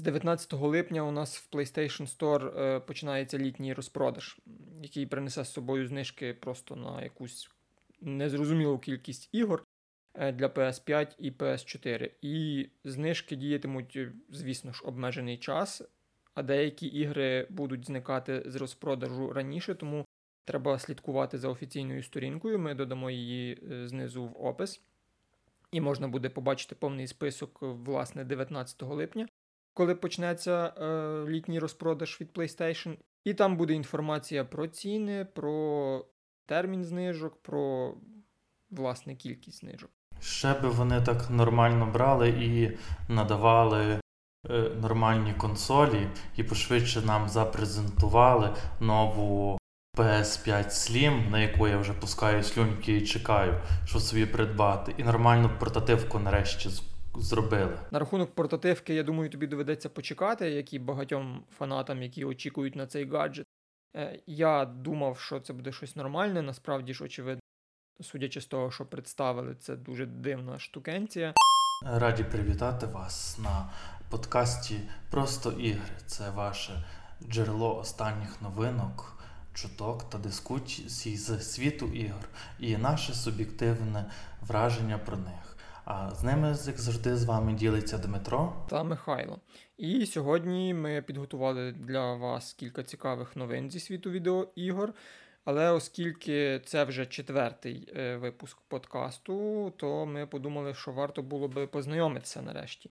З 19 липня у нас в PlayStation Store е, починається літній розпродаж, який принесе з собою знижки просто на якусь незрозумілу кількість ігор е, для PS5 і PS4. І знижки діятимуть, е, звісно ж, обмежений час, а деякі ігри будуть зникати з розпродажу раніше, тому треба слідкувати за офіційною сторінкою. Ми додамо її знизу в опис. І можна буде побачити повний список, власне, 19 липня, коли почнеться е, літній розпродаж від PlayStation. І там буде інформація про ціни, про термін знижок, про власне кількість знижок. Ще би вони так нормально брали і надавали е, нормальні консолі, і пошвидше нам запрезентували нову PS5 Slim, на яку я вже пускаю слюньки і чекаю, що собі придбати. І нормальну портативку нарешті зробили. На рахунок портативки, я думаю, тобі доведеться почекати, як і багатьом фанатам, які очікують на цей гаджет. Е, я думав, що це буде щось нормальне. Насправді ж, очевидно, судячи з того, що представили, це дуже дивна штукенція. Раді привітати вас на подкасті Просто ігри. Це ваше джерело останніх новинок, чуток та дискусій з світу ігор і наше суб'єктивне враження про них. А з ними, як завжди, з вами ділиться Дмитро та Михайло. І сьогодні ми підготували для вас кілька цікавих новин зі світу відеоігор. Але оскільки це вже четвертий е, випуск подкасту, то ми подумали, що варто було би познайомитися нарешті.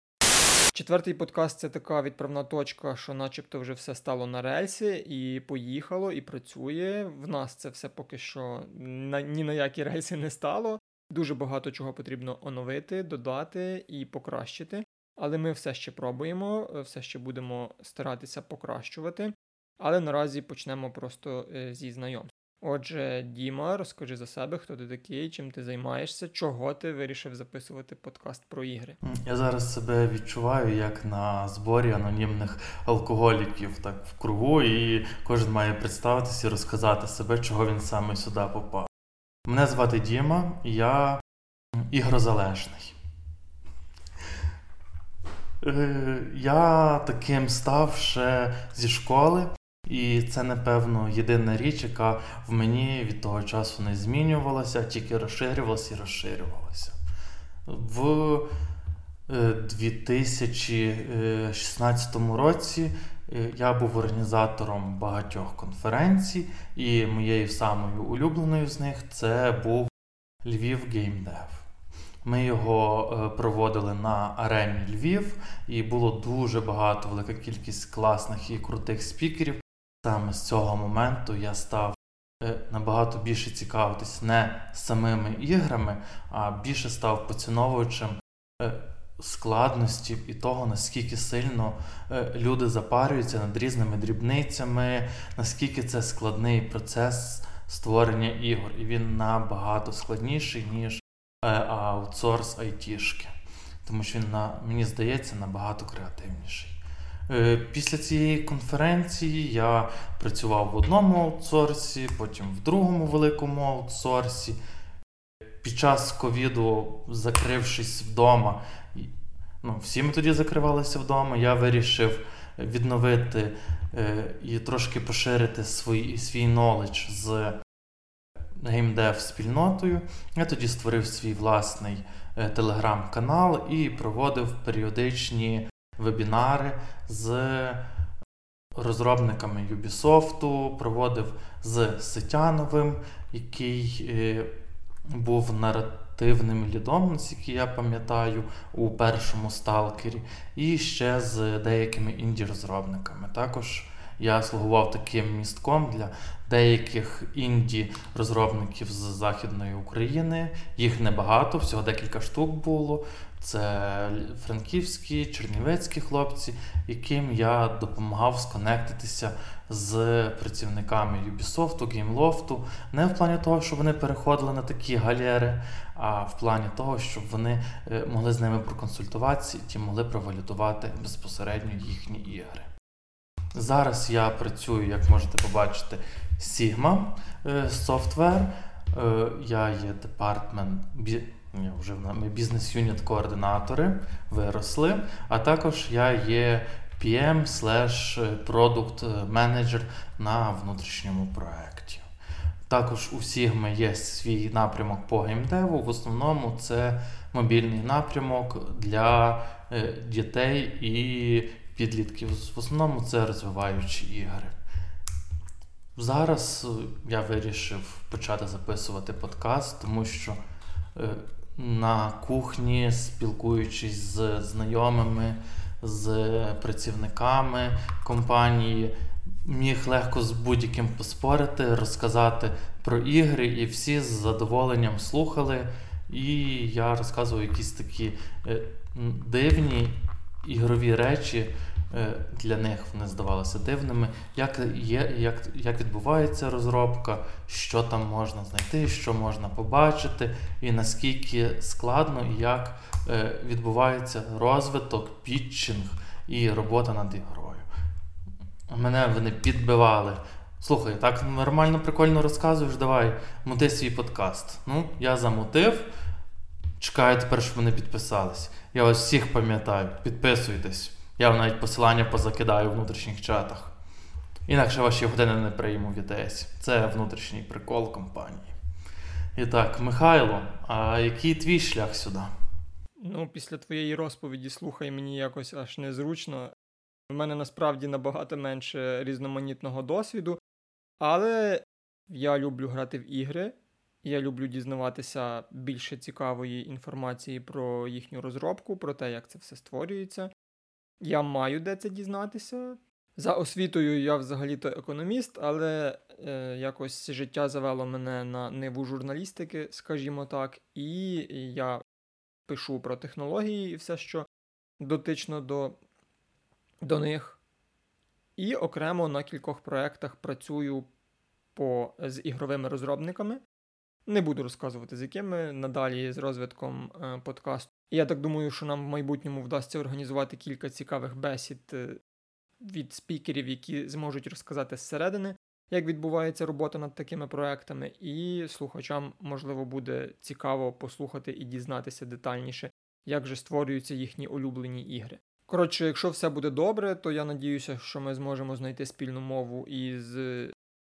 Четвертий подкаст це така відправна точка, що начебто вже все стало на рельсі, і поїхало, і працює. В нас це все поки що на, ні на які рельси не стало. Дуже багато чого потрібно оновити, додати і покращити. Але ми все ще пробуємо, е, все ще будемо старатися покращувати. Але наразі почнемо просто е, зі знайомств. Отже, Діма, розкажи за себе, хто ти такий, чим ти займаєшся, чого ти вирішив записувати подкаст про ігри. Я зараз себе відчуваю як на зборі анонімних алкоголіків, так в кругу, і кожен має представитися і розказати себе, чого він саме сюди попав. Мене звати Діма, я ігрозалежний. Е, я таким став ще зі школи, і це, напевно, єдина річ, яка в мені від того часу не змінювалася, тільки розширювалася і розширювалася. В 2016 е, році е, я був організатором багатьох конференцій, і моєю самою улюбленою з них це був Львів Геймдев. Ми його е, проводили на арені Львів, і було дуже багато, велика кількість класних і крутих спікерів. Саме з цього моменту я став е, набагато більше цікавитись не самими іграми, а більше став поціновувачем е, складності і того, наскільки сильно люди запарюються над різними дрібницями, наскільки це складний процес створення ігор. І він набагато складніший, ніж аутсорс айтішки. Тому що він, мені здається, набагато креативніший. Е, після цієї конференції я працював в одному аутсорсі, потім в другому великому аутсорсі. Під час ковіду, закрившись вдома, ну, всі ми тоді закривалися вдома, я вирішив відновити е, і трошки поширити свій свій knowledge з gamedev спільнотою. Я тоді створив свій власний е, телеграм-канал і проводив періодичні вебінари з розробниками Ubisoft, проводив з Сетяновим, який е, був наративним лідом, наскільки я пам'ятаю, у першому сталкері, і ще з деякими інді-розробниками. Також я слугував таким містком для деяких інді-розробників з Західної України. Їх небагато, всього декілька штук було. Це франківські, чернівецькі хлопці, яким я допомагав сконектитися з працівниками Ubisoft, GameLoft. Не в плані того, щоб вони переходили на такі галери, а в плані того, щоб вони е, могли з ними проконсультуватися і могли провалідувати безпосередньо їхні ігри. Зараз я працюю, як можете побачити, Sigma Software. Е, я є department вже ми business unit координатори виросли, а також я є PM slash Product Manager на внутрішньому проєкті. Також у Sigma є свій напрямок по геймдеву. В основному це мобільний напрямок для е, дітей і підлітків. В основному це розвиваючі ігри. Зараз е, я вирішив почати записувати подкаст, тому що е, на кухні, спілкуючись з знайомими, з працівниками компанії, міг легко з будь-яким поспорити, розказати про ігри, і всі з задоволенням слухали. І я розказував якісь такі е, дивні ігрові речі. Е, для них вони здавалися дивними, як є, як, як відбувається розробка, що там можна знайти, що можна побачити, і наскільки складно і як е, відбувається розвиток, пітчинг і робота над ігрою. Мене вони підбивали. Слухай, так нормально, прикольно розказуєш, давай, мути свій подкаст. Ну, я замутив. Чекаю тепер, щоб вони підписались. Я вас всіх пам'ятаю, підписуйтесь. Я вам навіть посилання позакидаю в внутрішніх чатах. Інакше ваші години не прийму в ЄТС. Це внутрішній прикол компанії. І так, Михайло, а який твій шлях сюди? Ну, після твоєї розповіді, слухай, мені якось аж незручно. У мене насправді набагато менше різноманітного досвіду, але я люблю грати в ігри, я люблю дізнаватися більше цікавої інформації про їхню розробку, про те, як це все створюється. Я маю де це дізнатися. За освітою я взагалі-то економіст, але е, якось життя завело мене на ниву журналістики, скажімо так, і я пишу про технології і все, що дотично до, до них. І окремо на кількох проєктах працюю по, з ігровими розробниками. Не буду розказувати, з якими надалі з розвитком е, подкасту. Я так думаю, що нам в майбутньому вдасться організувати кілька цікавих бесід е, від спікерів, які зможуть розказати зсередини, як відбувається робота над такими проектами, і слухачам, можливо, буде цікаво послухати і дізнатися детальніше, як же створюються їхні улюблені ігри. Коротше, якщо все буде добре, то я надіюся, що ми зможемо знайти спільну мову із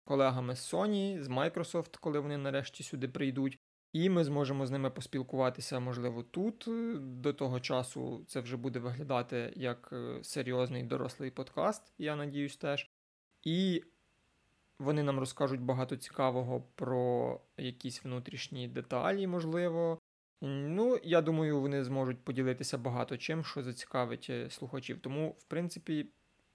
колегами з Sony, з Microsoft, коли вони нарешті сюди прийдуть. І ми зможемо з ними поспілкуватися, можливо, тут. До того часу це вже буде виглядати як е, серйозний дорослий подкаст, я надіюсь теж. І вони нам розкажуть багато цікавого про якісь внутрішні деталі, можливо. Ну, я думаю, вони зможуть поділитися багато чим, що зацікавить е, слухачів. Тому, в принципі,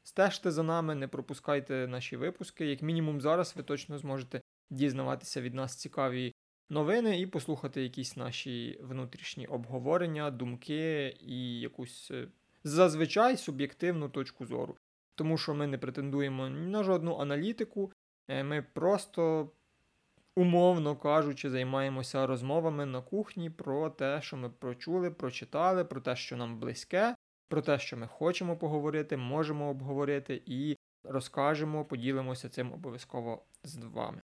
стежте за нами, не пропускайте наші випуски. Як мінімум, зараз ви точно зможете дізнаватися від нас цікаві новини і послухати якісь наші внутрішні обговорення, думки і якусь е, зазвичай суб'єктивну точку зору. Тому що ми не претендуємо на жодну аналітику, е, ми просто, умовно кажучи, займаємося розмовами на кухні про те, що ми прочули, прочитали, про те, що нам близьке, про те, що ми хочемо поговорити, можемо обговорити, і розкажемо, поділимося цим обов'язково з вами.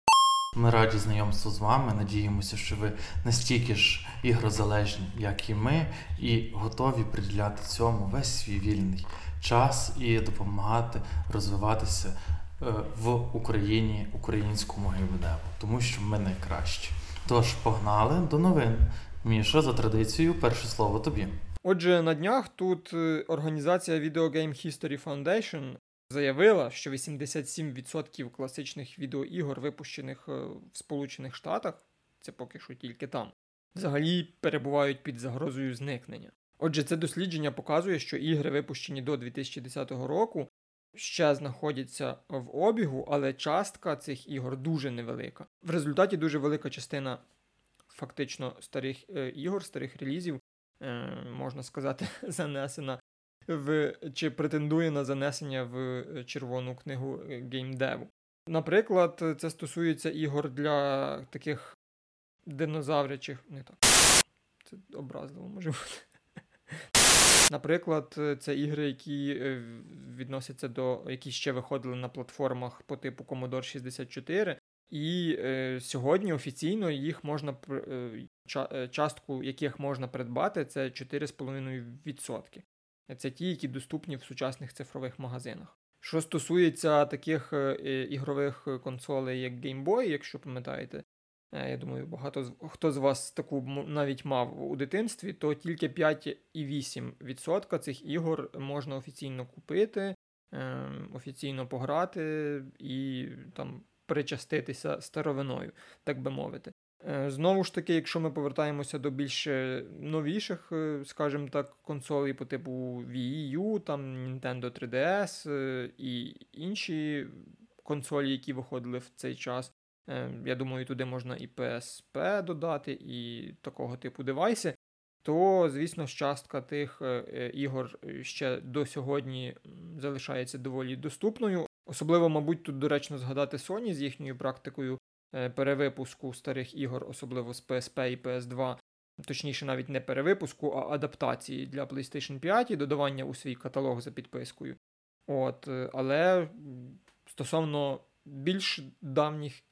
Ми раді знайомству з вами. Надіємося, що ви настільки ж ігрозалежні, як і ми, і готові приділяти цьому весь свій вільний час і допомагати розвиватися е, в Україні, українському геймдеву, тому що ми найкращі. Тож погнали до новин. Міша, за традицією, перше слово тобі. Отже, на днях тут е, організація Video Game History Foundation заявила, що 87% класичних відеоігор, випущених е, в Сполучених Штатах, це поки що тільки там, взагалі перебувають під загрозою зникнення. Отже, це дослідження показує, що ігри, випущені до 2010 року, ще знаходяться в обігу, але частка цих ігор дуже невелика. В результаті дуже велика частина фактично старих е, ігор, старих релізів, е, можна сказати, занесена в чи претендує на занесення в е, Червону книгу е, геймдеву. Наприклад, це стосується ігор для таких динозаврячих. Не так. Це образливо може бути. Наприклад, це ігри, які е, відносяться до які ще виходили на платформах по типу Commodore 64. І е, сьогодні офіційно їх можна е, частку яких можна придбати, це 4,5%. Це ті, які доступні в сучасних цифрових магазинах. Що стосується таких е, ігрових консолей, як Game Boy, якщо пам'ятаєте, е, я думаю, багато хто з вас таку навіть мав у дитинстві, то тільки 5,8% цих ігор можна офіційно купити, ем, офіційно пограти і там причаститися старовиною, так би мовити. Е, знову ж таки, якщо ми повертаємося до більш новіших, е, скажімо так, консолей по типу Wii U, там Nintendo 3DS е, і інші консолі, які виходили в цей час, я думаю, туди можна і PSP додати, і такого типу девайси, то, звісно, частка тих ігор ще до сьогодні залишається доволі доступною. Особливо, мабуть, тут доречно згадати Sony з їхньою практикою Е, перевипуску старих ігор, особливо з PSP і PS2, точніше, навіть не перевипуску, а адаптації для PlayStation 5 і додавання у свій каталог за підпискою. От, е, Але стосовно більш давніх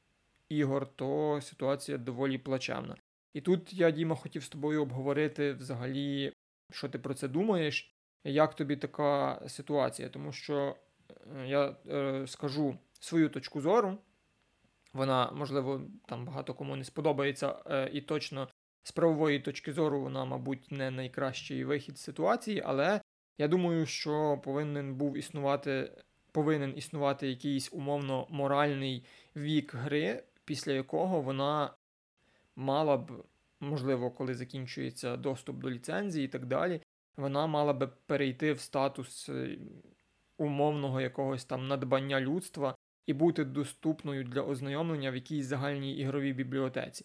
ігор, то ситуація доволі плачевна. І тут я, Діма, хотів з тобою обговорити взагалі, що ти про це думаєш, як тобі така ситуація, тому що е, я е, скажу свою точку зору. Вона, можливо, там багато кому не сподобається, е, і точно з правової точки зору вона, мабуть, не найкращий вихід з ситуації, але я думаю, що повинен був існувати, повинен існувати якийсь умовно моральний вік гри, після якого вона мала б, можливо, коли закінчується доступ до ліцензії і так далі, вона мала б перейти в статус е, умовного якогось там надбання людства і бути доступною для ознайомлення в якійсь загальній ігровій бібліотеці.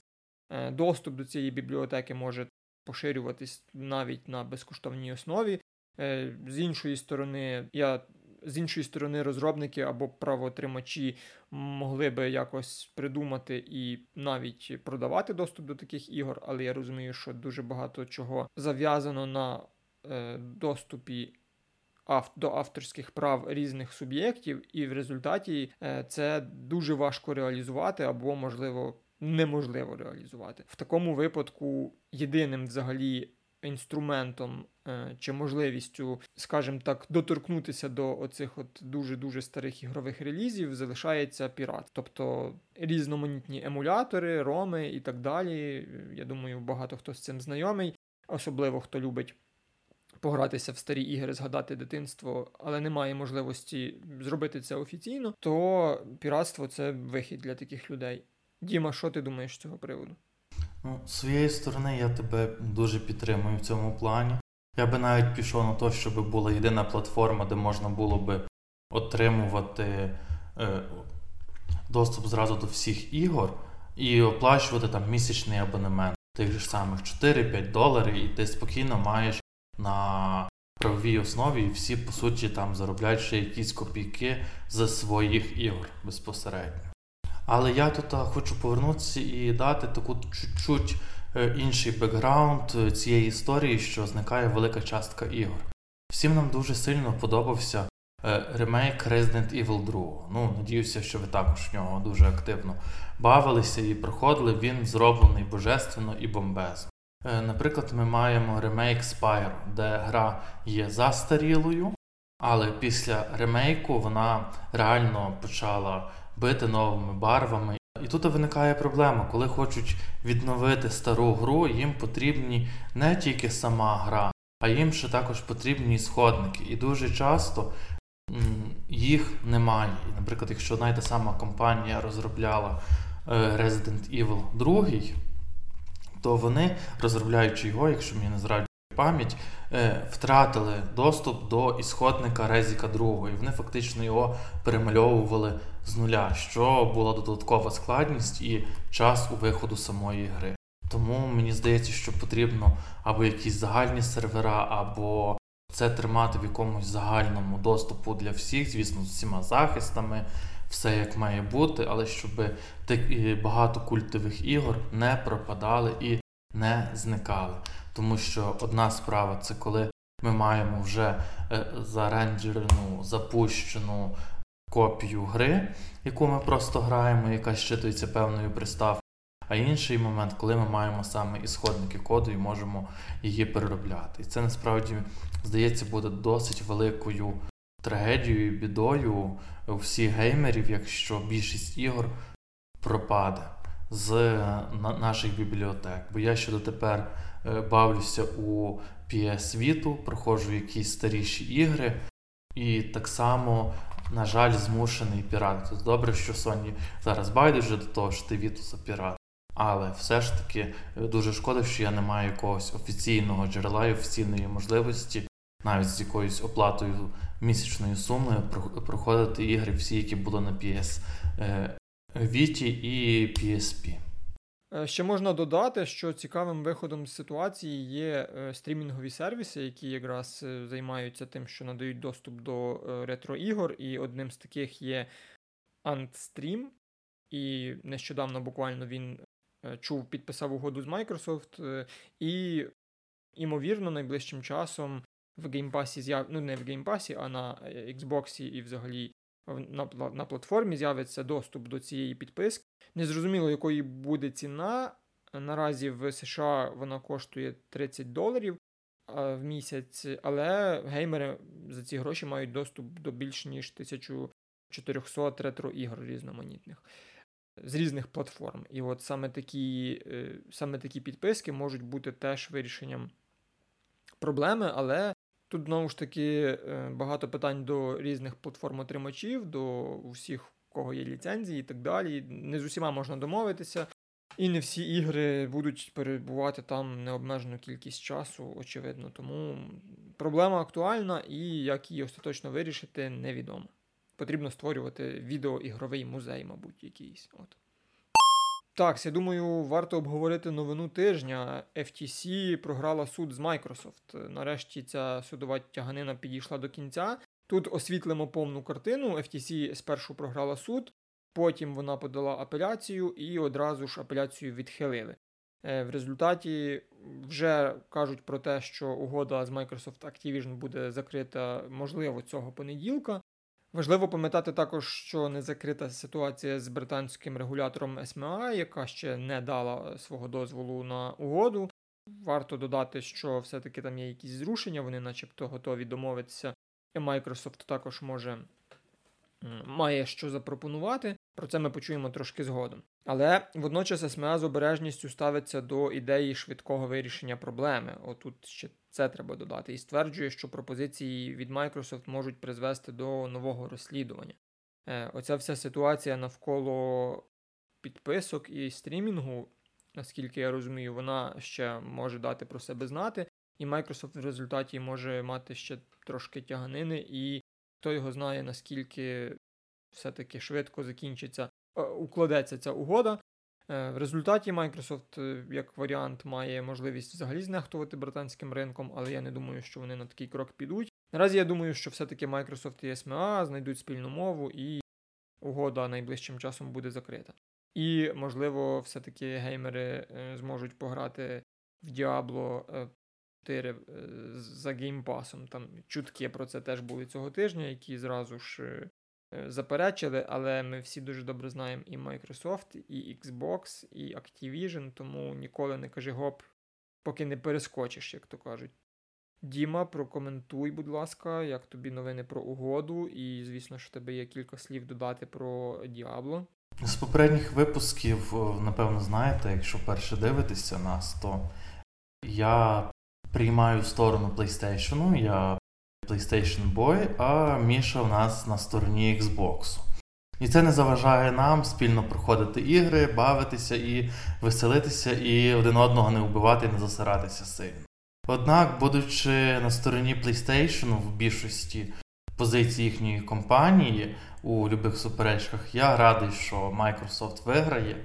Е, доступ до цієї бібліотеки може поширюватись навіть на безкоштовній основі. Е, з іншої сторони, я. З іншої сторони, розробники або правоотримачі могли би якось придумати і навіть продавати доступ до таких ігор, але я розумію, що дуже багато чого зав'язано на е, доступі до авторських прав різних суб'єктів, і в результаті е, це дуже важко реалізувати або, можливо, неможливо реалізувати. В такому випадку єдиним взагалі. Інструментом е, чи можливістю, скажімо так, доторкнутися до оцих от дуже-дуже старих ігрових релізів залишається пірат. Тобто різноманітні емулятори, роми і так далі. Я думаю, багато хто з цим знайомий, особливо хто любить погратися в старі ігри, згадати дитинство, але немає можливості зробити це офіційно, то піратство це вихід для таких людей. Діма, що ти думаєш з цього приводу? Ну, з своєї сторони, я тебе дуже підтримую в цьому плані. Я би навіть пішов на те, щоб була єдина платформа, де можна було би отримувати е, доступ зразу до всіх ігор і оплачувати там місячний абонемент тих ж самих 4-5 доларів, і ти спокійно маєш на правовій основі, і всі, по суті, там заробляють ще якісь копійки з своїх ігор безпосередньо. Але я тут хочу повернутися і дати таку чуть-чуть е, інший бекграунд е, цієї історії, що зникає велика частка ігор. Всім нам дуже сильно подобався е, ремейк Resident Evil 2. Ну, надіюся, що ви також в нього дуже активно бавилися і проходили. Він зроблений божественно і бомбезно. Е, наприклад, ми маємо ремейк Spyro, де гра є застарілою, але після ремейку вона реально почала бити новими барвами. І тут виникає проблема, коли хочуть відновити стару гру, їм потрібні не тільки сама гра, а їм ще також потрібні сходники. І дуже часто їх немає. Наприклад, якщо одна й та сама компанія розробляла е, Resident Evil 2, то вони, розробляючи його, якщо мені не зраджує пам'ять, е, втратили доступ до ісходника Резіка 2, і вони фактично його перемальовували з нуля, що була додаткова складність і час у виходу самої гри. Тому мені здається, що потрібно або якісь загальні сервера, або це тримати в якомусь загальному доступу для всіх, звісно, з усіма захистами, все як має бути, але щоб багато культових ігор не пропадали і не зникали. Тому що одна справа це коли ми маємо вже е, заренджерену, запущену копію гри, яку ми просто граємо, яка щитується певною приставкою. а інший момент, коли ми маємо саме ісходники коду і можемо її переробляти. І це насправді здається буде досить великою трагедією, бідою всіх геймерів, якщо більшість ігор пропаде з наших бібліотек. Бо я ще дотепер е, бавлюся у PS Vita, проходжу якісь старіші ігри, і так само, на жаль, змушений піратити. Тобто добре, що Sony зараз байдуже до того, що ти Vita запірат. Але все ж таки е, дуже шкода, що я не маю якогось офіційного джерела і офіційної можливості, навіть з якоюсь оплатою місячної суми, проходити ігри всі, які були на PS Vita е, і PSP. Е, ще можна додати, що цікавим виходом з ситуації є стрімінгові сервіси, які якраз займаються тим, що надають доступ до ретро-ігор, і одним з таких є Antstream. І нещодавно буквально він Е, чув, підписав угоду з Microsoft, е, і, ймовірно, найближчим часом в геймпасі з'яв... ну не в геймпасі, а на е, Xbox і взагалі на на платформі з'явиться доступ до цієї підписки. Незрозуміло, якої буде ціна. Наразі в США вона коштує 30 доларів в місяць, але геймери за ці гроші мають доступ до більш ніж 1400 ретро ігор різноманітних з різних платформ. І от саме такі, е, саме такі підписки можуть бути теж вирішенням проблеми, але тут знову ж таки е, багато питань до різних платформ-отримачів, до усіх, у кого є ліцензії і так далі. Не з усіма можна домовитися. І не всі ігри будуть перебувати там необмежену кількість часу, очевидно. Тому проблема актуальна і як її остаточно вирішити, невідомо потрібно створювати відеоігровий музей, мабуть, якийсь. От. Так, я думаю, варто обговорити новину тижня. FTC програла суд з Microsoft. Нарешті ця судова тяганина підійшла до кінця. Тут освітлимо повну картину. FTC спершу програла суд, потім вона подала апеляцію і одразу ж апеляцію відхилили. Е, в результаті вже кажуть про те, що угода з Microsoft Activision буде закрита, можливо, цього понеділка. Важливо пам'ятати також, що не закрита ситуація з британським регулятором SMA, яка ще не дала свого дозволу на угоду. Варто додати, що все-таки там є якісь зрушення, вони начебто готові домовитися, і Microsoft також може має що запропонувати. Про це ми почуємо трошки згодом. Але водночас СМА з обережністю ставиться до ідеї швидкого вирішення проблеми. Отут ще це треба додати. І стверджує, що пропозиції від Microsoft можуть призвести до нового розслідування. Е, оця вся ситуація навколо підписок і стрімінгу, наскільки я розумію, вона ще може дати про себе знати. І Microsoft в результаті може мати ще трошки тяганини, і хто його знає, наскільки все-таки швидко закінчиться, е, укладеться ця угода. Е, в результаті Microsoft, е, як варіант, має можливість взагалі знехтувати британським ринком, але я не думаю, що вони на такий крок підуть. Наразі я думаю, що все-таки Microsoft і SMA знайдуть спільну мову, і угода найближчим часом буде закрита. І, можливо, все-таки геймери зможуть пограти в Diablo 4 за геймпасом. Там чутки про це теж були цього тижня, які зразу ж Е, заперечили, але ми всі дуже добре знаємо і Microsoft, і Xbox, і Activision, тому ніколи не кажи гоп, поки не перескочиш, як то кажуть. Діма, прокоментуй, будь ласка, як тобі новини про угоду, і, звісно, якщо в тебе є кілька слів додати про Діабло. З попередніх випусків, напевно, знаєте, якщо перше дивитися нас, то я приймаю сторону PlayStation, я PlayStation Boy, а Міша в нас на стороні Xbox. І це не заважає нам спільно проходити ігри, бавитися і веселитися, і один одного не вбивати і не засиратися сильно. Однак, будучи на стороні PlayStation в більшості позицій їхньої компанії у любих суперечках, я радий, що Microsoft виграє,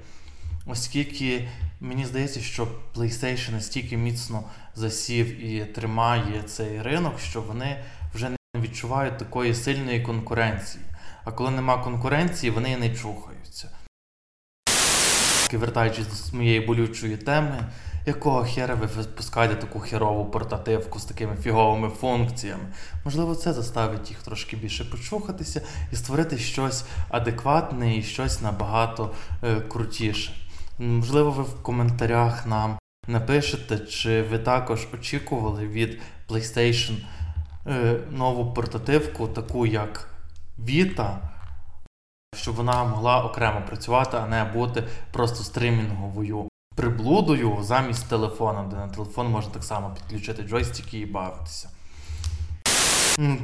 оскільки мені здається, що PlayStation настільки міцно засів і тримає цей ринок, що вони вже не відчувають такої сильної конкуренції. А коли нема конкуренції, вони не чухаються. Вертаючись до моєї болючої теми, якого хера ви випускаєте таку херову портативку з такими фіговими функціями? Можливо, це заставить їх трошки більше почухатися і створити щось адекватне і щось набагато е, крутіше. Можливо, ви в коментарях нам напишете, чи ви також очікували від PlayStation е, нову портативку, таку як Vita, щоб вона могла окремо працювати, а не бути просто стримінговою приблудою замість телефона, де на телефон можна так само підключити джойстики і бавитися.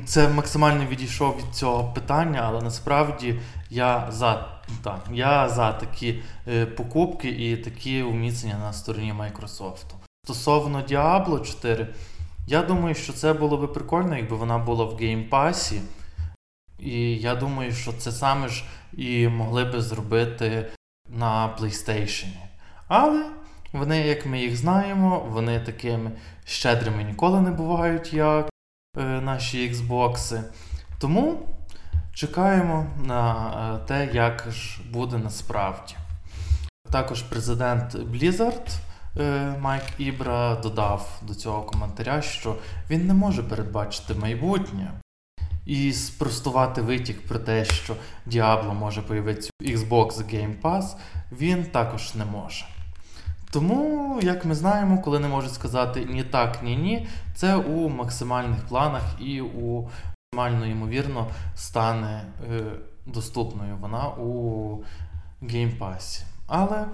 Це максимально відійшов від цього питання, але насправді я за так, я за такі е, покупки і такі уміцнення на стороні Microsoft. Стосовно Diablo 4, я думаю, що це було би прикольно, якби вона була в Pass. І я думаю, що це саме ж і могли би зробити на PlayStation. Але вони, як ми їх знаємо, вони такими щедрими ніколи не бувають, як е, наші Xbox. Тому чекаємо на е, те, як ж буде насправді. Також президент Blizzard е, Майк Ібра додав до цього коментаря, що він не може передбачити майбутнє. І спростувати витік про те, що Діабло може появитися у Xbox Game Pass, він також не може. Тому, як ми знаємо, коли не можуть сказати ні так, ні ні, це у максимальних планах і у максимально ймовірно стане е, доступною вона у Game Pass. Але,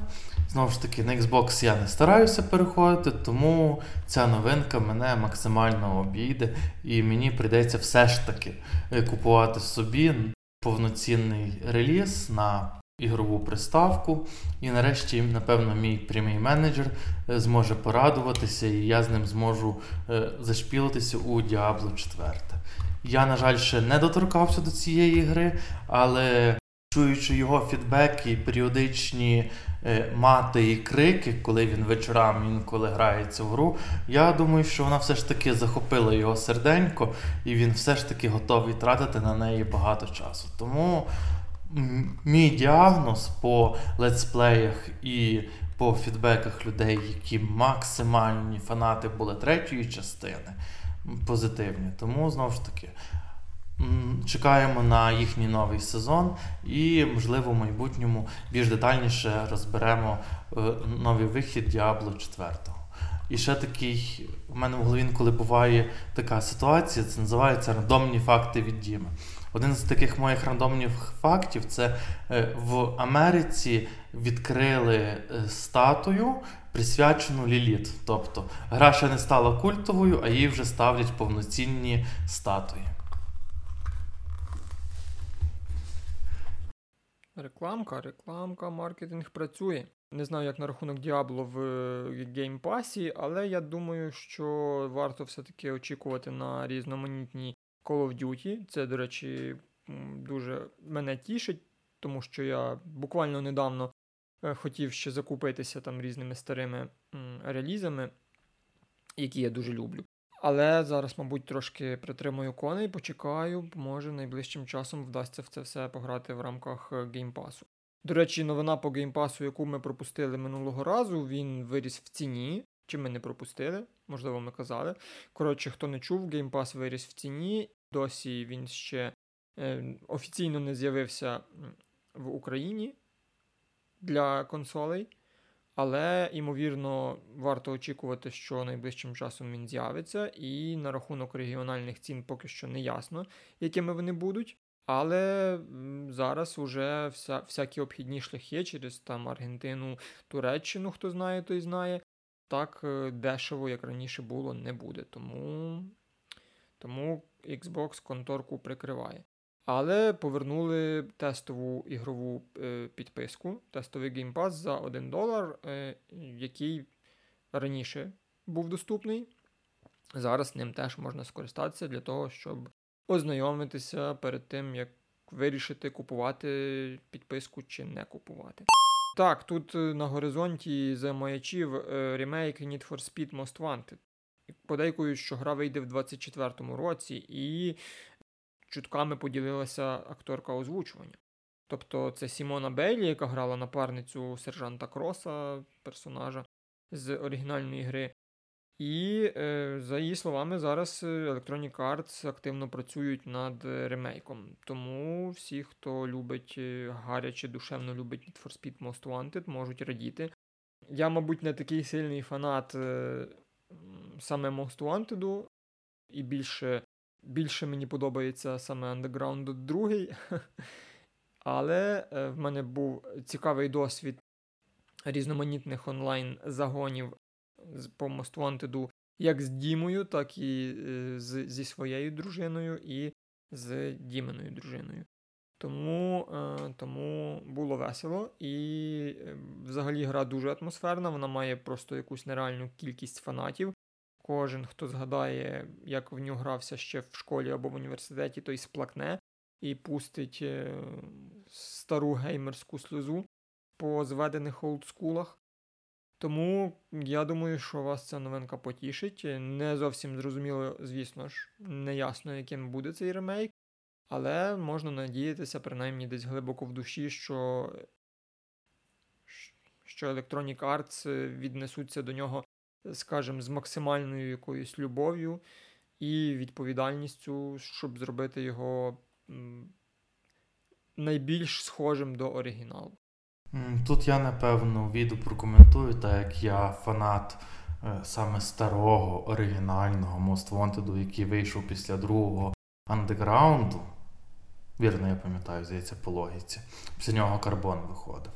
знову ж таки, на Xbox я не стараюся переходити, тому ця новинка мене максимально обійде, і мені прийдеться все ж таки е, купувати собі повноцінний реліз на ігрову приставку. І нарешті, напевно, мій прямий менеджер е, зможе порадуватися, і я з ним зможу зашпілитися у Diablo 4. Я, на жаль, ще не доторкався до цієї гри, але чуючи його фідбеки і періодичні е, мати і крики, коли він вечорами інколи грається в гру, я думаю, що вона все ж таки захопила його серденько, і він все ж таки готовий тратити на неї багато часу. Тому мій діагноз по летсплеях і по фідбеках людей, які максимальні фанати були третьої частини, позитивні. Тому знову ж таки. Чекаємо на їхній новий сезон і, можливо, в майбутньому більш детальніше розберемо е, новий вихід Diablo 4. І ще такий, у мене в голові, коли буває така ситуація, це називається рандомні факти від Діми. Один з таких моїх рандомних фактів це е, в Америці відкрили е, статую, присвячену Ліліт. Тобто гра ще не стала культовою, а їй вже ставлять повноцінні статуї. Рекламка, рекламка, маркетинг працює. Не знаю, як на рахунок Діабло в геймпасі, але я думаю, що варто все-таки очікувати на різноманітні Call of Duty. Це, до речі, дуже мене тішить, тому що я буквально недавно хотів ще закупитися там різними старими релізами, які я дуже люблю. Але зараз, мабуть, трошки притримую коней, почекаю, може найближчим часом вдасться в це все пограти в рамках геймпасу. До речі, новина по геймпасу, яку ми пропустили минулого разу, він виріс в ціні. Чи ми не пропустили? Можливо, ми казали. Коротше, хто не чув, геймпас виріс в ціні. Досі він ще е, офіційно не з'явився в Україні для консолей. Але, ймовірно, варто очікувати, що найближчим часом він з'явиться, і на рахунок регіональних цін поки що не ясно, якими вони будуть. Але зараз уже вся, всякі обхідні шляхи через там Аргентину, Туреччину, хто знає, той знає. Так е, дешево, як раніше було, не буде. Тому тому Xbox конторку прикриває. Але повернули тестову ігрову е, підписку, тестовий Pass за 1 долар, е, який раніше був доступний. Зараз ним теж можна скористатися для того, щоб ознайомитися перед тим, як вирішити, купувати підписку чи не купувати. Так, тут е, на горизонті замаячів ремейк Need for Speed Most Wanted. Подейкують, що гра вийде в 24-му році, і чутками поділилася акторка озвучування. Тобто це Сімона Бейлі, яка грала напарницю сержанта Кроса, персонажа з оригінальної гри. І, е, за її словами, зараз Electronic Arts активно працюють над ремейком. Тому всі, хто любить гаряче, душевно любить Need for Speed Most Wanted, можуть радіти. Я, мабуть, не такий сильний фанат саме Most Wanted, і більше більше мені подобається саме Underground 2. Але е, в мене був цікавий досвід різноманітних онлайн-загонів по Most Wanted як з Дімою, так і е, з, зі своєю дружиною, і з Діменою дружиною. Тому е, тому було весело. І взагалі гра дуже атмосферна, вона має просто якусь нереальну кількість фанатів. Кожен, хто згадає, як в нього грався ще в школі або в університеті, той сплакне і пустить е, стару геймерську сльозу по зведених олдскулах. Тому я думаю, що вас ця новинка потішить. Не зовсім зрозуміло, звісно ж, неясно, яким буде цей ремейк, але можна надіятися, принаймні десь глибоко в душі, що що Electronic Arts віднесуться до нього скажімо, з максимальною якоюсь любов'ю і відповідальністю, щоб зробити його найбільш схожим до оригіналу. Тут я напевно відео прокоментую, так як я фанат е, саме старого оригінального Most Wanted, який вийшов після другого андеграунду. Вірно, я пам'ятаю, здається, по логіці. Після нього карбон виходив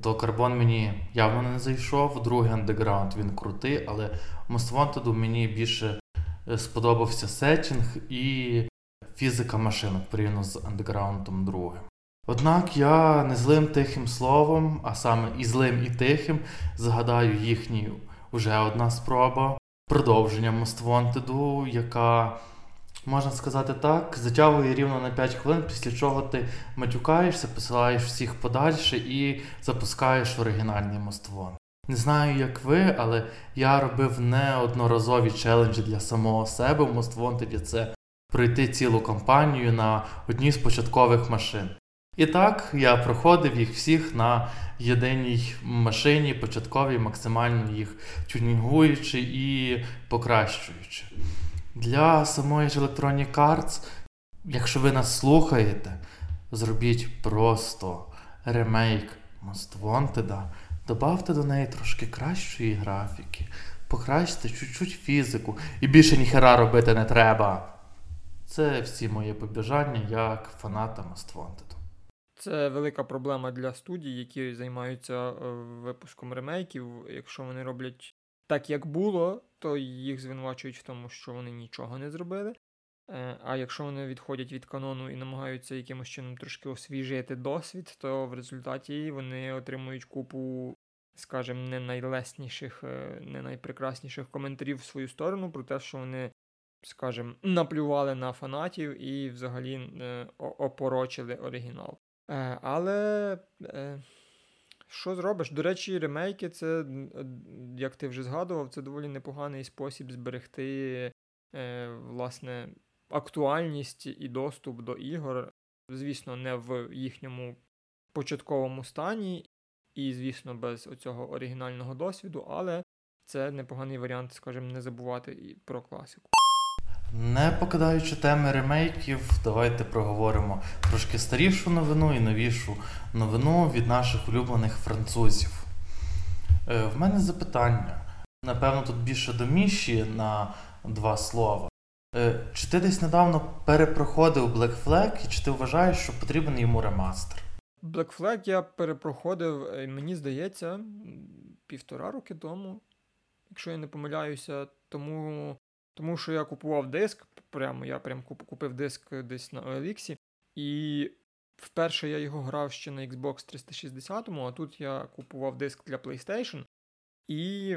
то карбон мені явно не зайшов. Другий андеграунд він крутий, але Most Wanted мені більше е, сподобався сетінг і фізика машинок порівняно з андеграундом другим. Однак я не злим тихим словом, а саме і злим, і тихим, згадаю їхню вже одна спроба продовження Most Wanted, яка можна сказати так, затягує рівно на 5 хвилин, після чого ти матюкаєшся, посилаєш всіх подальше і запускаєш оригінальний моствон. Не знаю, як ви, але я робив неодноразові челенджі для самого себе в Wanted, це пройти цілу кампанію на одній з початкових машин. І так, я проходив їх всіх на єдиній машині, початковій, максимально їх тюнінгуючи і покращуючи. Для самої ж Electronic Arts, якщо ви нас слухаєте, зробіть просто ремейк Most Wanted, добавте до неї трошки кращої графіки, покращте чуть-чуть фізику і більше ніхера робити не треба. Це всі мої побажання як фаната Most Wanted. Це велика проблема для студій, які займаються е, випуском ремейків. Якщо вони роблять так, як було, то їх звинувачують в тому, що вони нічого не зробили. Е, а якщо вони відходять від канону і намагаються якимось чином трошки освіжити досвід, то в результаті вони отримують купу, скажімо, не найлесніших, е, не найпрекрасніших коментарів в свою сторону про те, що вони, скажімо, наплювали на фанатів і взагалі е, опорочили оригінал. Але що зробиш? До речі, ремейки це, як ти вже згадував, це доволі непоганий спосіб зберегти е, власне, актуальність і доступ до ігор. Звісно, не в їхньому початковому стані, і, звісно, без оцього оригінального досвіду, але це непоганий варіант, скажімо, не забувати і про класику. Не покидаючи теми ремейків, давайте проговоримо трошки старішу новину і новішу новину від наших улюблених французів. Е, в мене запитання. Напевно, тут більше до Міші на два слова. Е, чи ти десь недавно перепроходив Black Flag і чи ти вважаєш, що потрібен йому ремастер? Black Flag я перепроходив, е, мені здається, півтора роки тому, якщо я не помиляюся, тому тому що я купував диск, прямо я прям купив диск десь на OLX, і вперше я його грав ще на Xbox 360, а тут я купував диск для PlayStation. І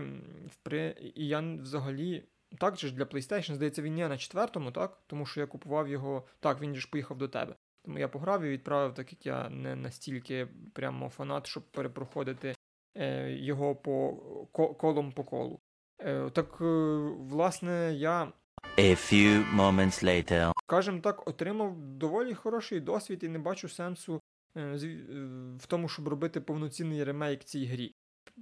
і я взагалі. Так же ж для PlayStation, здається, він є на четвертому, так? Тому що я купував його. Так, він ж поїхав до тебе. Тому я пограв і відправив, так як я не настільки прямо фанат, щоб перепроходити е, його по колом по колу. Е, так, е, власне, я. A few moments later. Скажем так, отримав доволі хороший досвід і не бачу сенсу е, в тому, щоб робити повноцінний ремейк цій грі.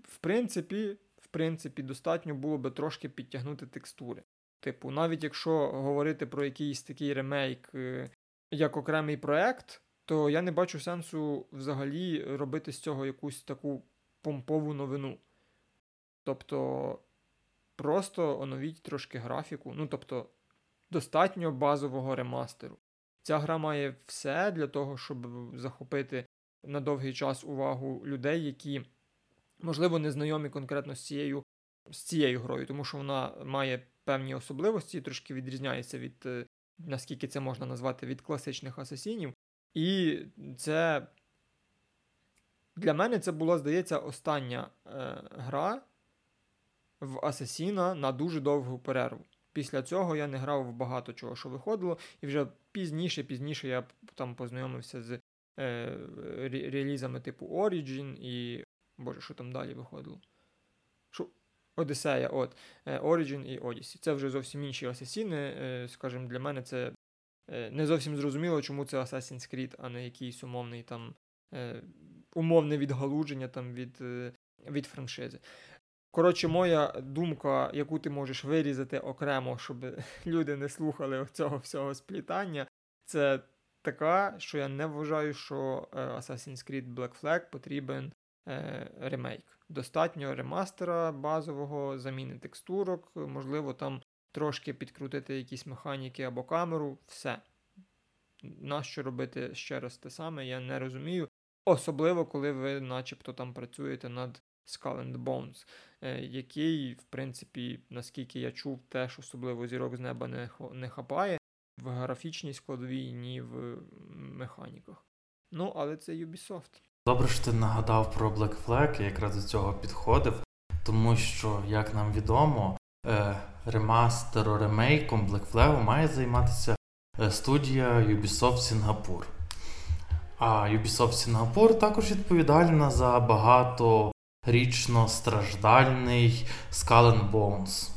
В принципі, в принципі, достатньо було би трошки підтягнути текстури. Типу, навіть якщо говорити про якийсь такий ремейк як окремий проект, то я не бачу сенсу взагалі робити з цього якусь таку помпову новину. Тобто, просто оновіть трошки графіку. Ну, тобто, достатньо базового ремастеру. Ця гра має все для того, щоб захопити на довгий час увагу людей, які, можливо, не знайомі конкретно з цією з цією грою, тому що вона має певні особливості, трошки відрізняється від, е, наскільки це можна назвати, від класичних асасінів. І це для мене це була, здається, остання е, гра в Асасіна на дуже довгу перерву. Після цього я не грав в багато чого, що виходило, і вже пізніше, пізніше я там познайомився з е, релізами типу Origin і. Боже, що там далі виходило? Що? Одіссея, от, е, Origin і Odyssey. Це вже зовсім інші асасіни. Е, скажімо, для мене це е, не зовсім зрозуміло, чому це Assassin's Creed, а не якийсь умовний там умовне відгалудження там від, від франшизи. Коротше, моя думка, яку ти можеш вирізати окремо, щоб люди не слухали цього всього сплітання, це така, що я не вважаю, що Assassin's Creed Black Flag потрібен е, ремейк. Достатньо ремастера базового, заміни текстурок, можливо, там трошки підкрутити якісь механіки або камеру, все. Нащо робити ще раз те саме, я не розумію. Особливо, коли ви начебто там працюєте над Skull and Bones, е, який, в принципі, наскільки я чув, теж особливо зірок з неба не, хапає в графічній складовій, ні в механіках. Ну, але це Ubisoft. Добре, що ти нагадав про Black Flag, я якраз до цього підходив, тому що, як нам відомо, е, ремастеро ремейком Black Flag має займатися е, студія Ubisoft Singapore. А Ubisoft Singapore також відповідальна за багаторічно страждальний Skull Bones.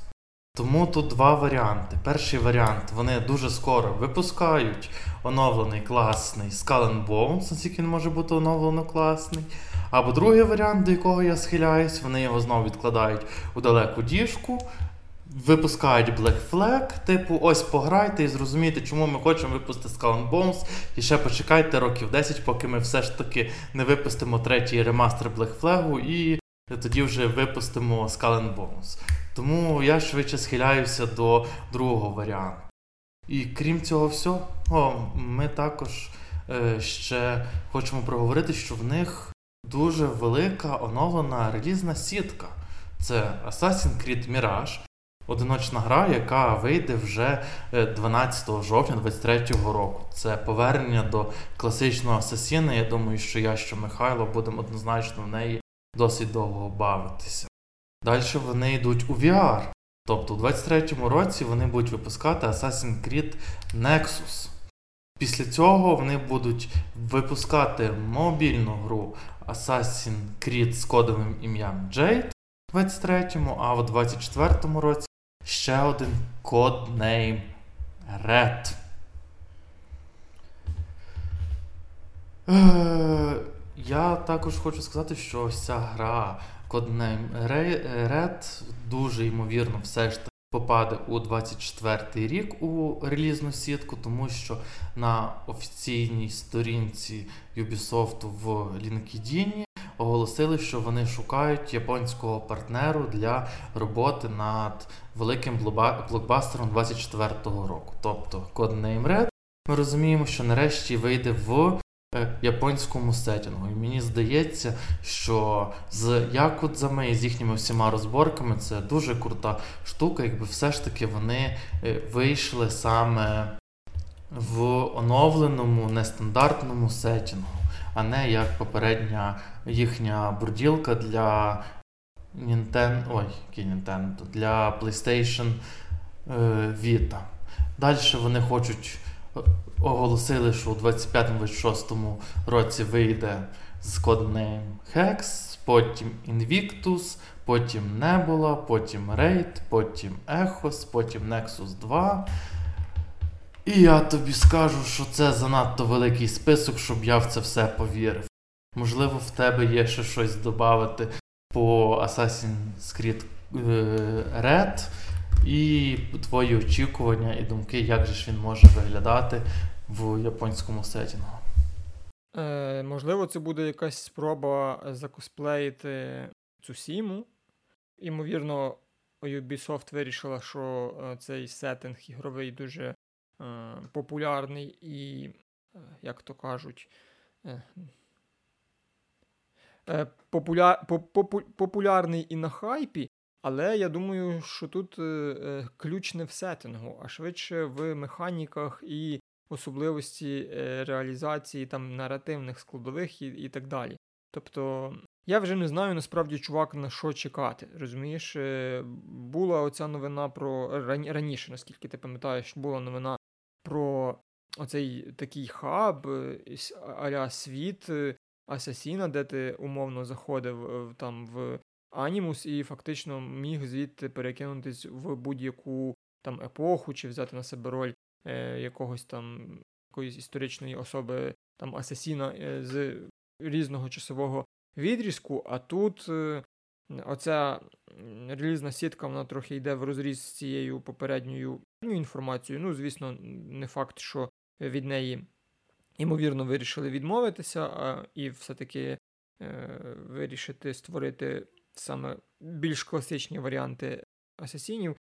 Тому тут два варіанти. Перший варіант вони дуже скоро випускають оновлений класний Skull Bones, наскільки він може бути оновлено класний. Або другий варіант, до якого я схиляюсь, вони його знову відкладають у далеку діжку, випускають Black Flag, типу, ось пограйте і зрозумійте, чому ми хочемо випустити Skull and Bones. І ще почекайте років 10, поки ми все ж таки не випустимо третій ремастер Black Flag і тоді вже випустимо Skull and Bones. Тому я швидше схиляюся до другого варіанту. І крім цього всього, ми також е, ще хочемо проговорити, що в них дуже велика оновлена релізна сітка. Це Assassin's Creed Mirage, одиночна гра, яка вийде вже 12 е, жовтня 2023 року. Це повернення до класичного Асасіна. Я думаю, що я, що Михайло будемо однозначно в неї досить довго бавитися. Далі вони йдуть у VR. Тобто у 23-му році вони будуть випускати Assassin's Creed Nexus. Після цього вони будуть випускати мобільну гру Assassin's Creed з кодовим ім'ям Jade у 23-му, а в 24-му році ще один коднейм Red. Е, я також хочу сказати, що ось ця гра Codename Red дуже ймовірно все ж таки попаде у 24-й рік у релізну сітку, тому що на офіційній сторінці Ubisoft в LinkedIn оголосили, що вони шукають японського партнеру для роботи над великим блокбастером 24-го року. Тобто Codename Red. Ми розуміємо, що нарешті вийде в Е, японському сетінгу. І мені здається, що з якудзами і з їхніми всіма розборками це дуже крута штука, якби все ж таки вони е, вийшли саме в оновленому нестандартному сетінгу, а не як попередня їхня бурділка для Nintendo, ой, який Nintendo, для PlayStation е, Vita. Далі вони хочуть оголосили, що у 25-26 році вийде з коднейм Hex, потім Invictus, потім Nebula, потім Raid, потім Echos, потім Nexus 2. І я тобі скажу, що це занадто великий список, щоб я в це все повірив. Можливо, в тебе є ще щось додати по Assassin's Creed е, Red і твої очікування і думки, як же ж він може виглядати в японському сетінгу. Е, Можливо, це буде якась спроба закосплеїти Цусіму. Ймовірно, Ubisoft вирішила, що е, цей сеттинг ігровий дуже е, популярний і, е, як то кажуть, е, е, популя... попу... популярний і на хайпі, але я думаю, що тут е, е, ключ не в сеттингу, а швидше в механіках і особливості реалізації там наративних складових і, і так далі. Тобто. Я вже не знаю насправді, чувак, на що чекати. Розумієш, була оця новина про раніше, наскільки ти пам'ятаєш, була новина про оцей такий хаб, аля світ Асасіна, де ти умовно заходив там в Анімус і фактично міг звідти перекинутись в будь-яку там епоху, чи взяти на себе роль е, якогось там якоїсь історичної особи, там Асасіна е, з різного часового відрізку. А тут е, оця релізна сітка вона трохи йде в розріз з цією попередньою інформацією. Ну, звісно, не факт, що від неї. Ймовірно, вирішили відмовитися а, і все-таки е, вирішити створити саме більш класичні варіанти асасінів.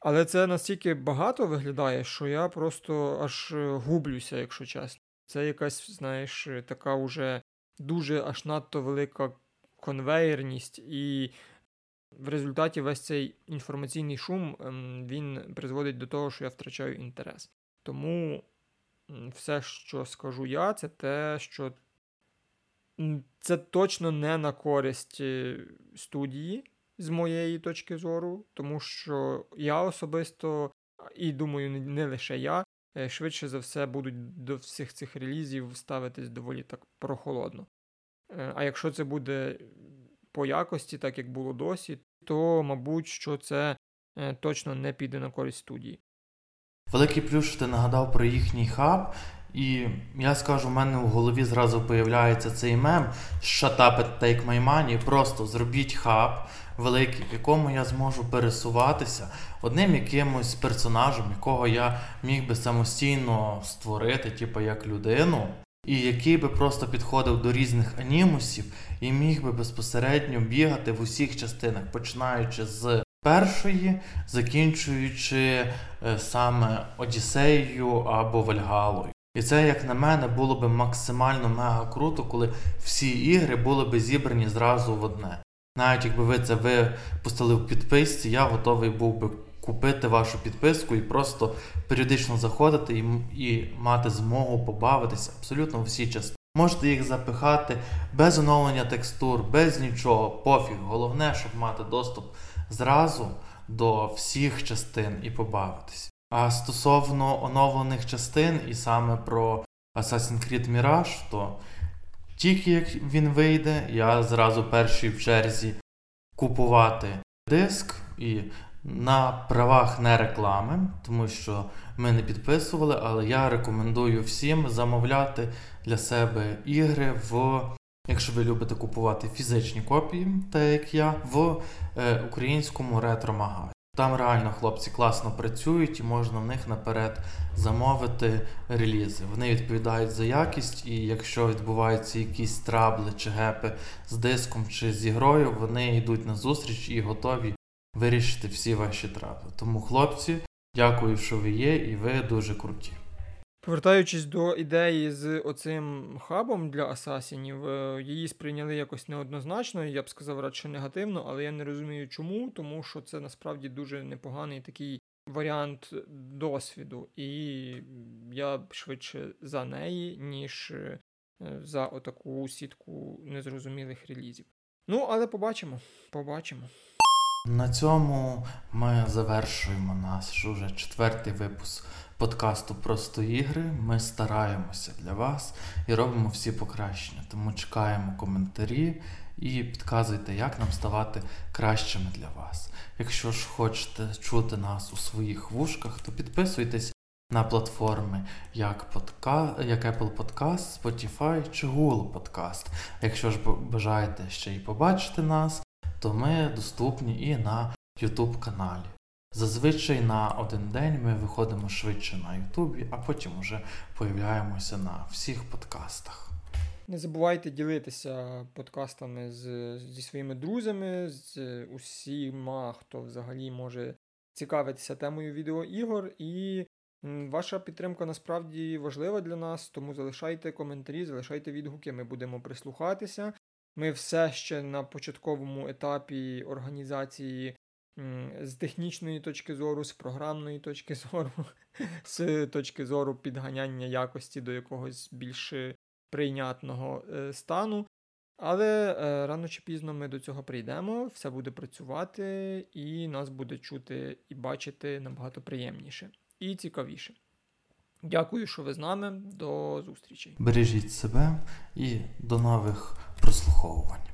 Але це настільки багато виглядає, що я просто аж гублюся, якщо чесно. Це якась, знаєш, така уже дуже аж надто велика конвейерність, і в результаті весь цей інформаційний шум ем, він призводить до того, що я втрачаю інтерес. Тому все, що скажу я, це те, що це точно не на користь е, студії з моєї точки зору, тому що я особисто, і думаю, не лише я, е, швидше за все будуть до всіх цих релізів ставитись доволі так прохолодно. Е, а якщо це буде по якості, так як було досі, то, мабуть, що це точно не піде на користь студії. Великий плюс, що ти нагадав про їхній хаб, і я скажу, в мене в голові зразу появляється цей мем Shut up and take my money. Просто зробіть хаб великий, в якому я зможу пересуватися одним якимось персонажем, якого я міг би самостійно створити, типу як людину, і який би просто підходив до різних анімусів і міг би безпосередньо бігати в усіх частинах, починаючи з першої, закінчуючи е, саме Одіссеєю або Вальгалою. І це, як на мене, було би максимально мега круто, коли всі ігри були б зібрані зразу в одне. Навіть якби ви це випустили в підписці, я готовий був би купити вашу підписку і просто періодично заходити і і мати змогу побавитися абсолютно всі частини. Можете їх запихати без оновлення текстур, без нічого, пофіг. Головне, щоб мати доступ зразу до всіх частин і побавитись. А стосовно оновлених частин, і саме про Assassin's Creed Mirage, то тільки як він вийде, я зразу перший в черзі купувати диск і на правах не реклами, тому що ми не підписували, але я рекомендую всім замовляти для себе ігри в. Якщо ви любите купувати фізичні копії, так як я, в е, українському ретро-магазині. Там реально хлопці класно працюють і можна в них наперед замовити релізи. Вони відповідають за якість, і якщо відбуваються якісь трабли чи гепи з диском чи з ігрою, вони йдуть на зустріч і готові вирішити всі ваші трабли. Тому, хлопці, дякую, що ви є, і ви дуже круті. Повертаючись до ідеї з оцим хабом для асасінів, е, її сприйняли якось неоднозначно, я б сказав радше негативно, але я не розумію чому, тому що це насправді дуже непоганий такий варіант досвіду, і я б швидше за неї, ніж е, за отаку сітку незрозумілих релізів. Ну, але побачимо, побачимо. На цьому ми завершуємо наш уже четвертий випуск подкасту Просто ігри. Ми стараємося для вас і робимо всі покращення. Тому чекаємо коментарі і підказуйте, як нам ставати кращими для вас. Якщо ж хочете чути нас у своїх вушках, то підписуйтесь на платформи як подка... як Apple Podcast, Spotify чи Google Podcast. Якщо ж бажаєте ще й побачити нас, то ми доступні і на YouTube каналі. Зазвичай на один день ми виходимо швидше на Ютубі, а потім вже появляємося на всіх подкастах. Не забувайте ділитися подкастами з, зі своїми друзями, з усіма, хто взагалі може цікавитися темою відеоігор. І ваша підтримка насправді важлива для нас, тому залишайте коментарі, залишайте відгуки, ми будемо прислухатися. Ми все ще на початковому етапі організації з технічної точки зору, з програмної точки зору, з точки зору підганяння якості до якогось більш прийнятного е, стану. Але е, рано чи пізно ми до цього прийдемо, все буде працювати, і нас буде чути і бачити набагато приємніше і цікавіше. Дякую, що ви з нами. До зустрічі. Бережіть себе і до нових прослуховувань.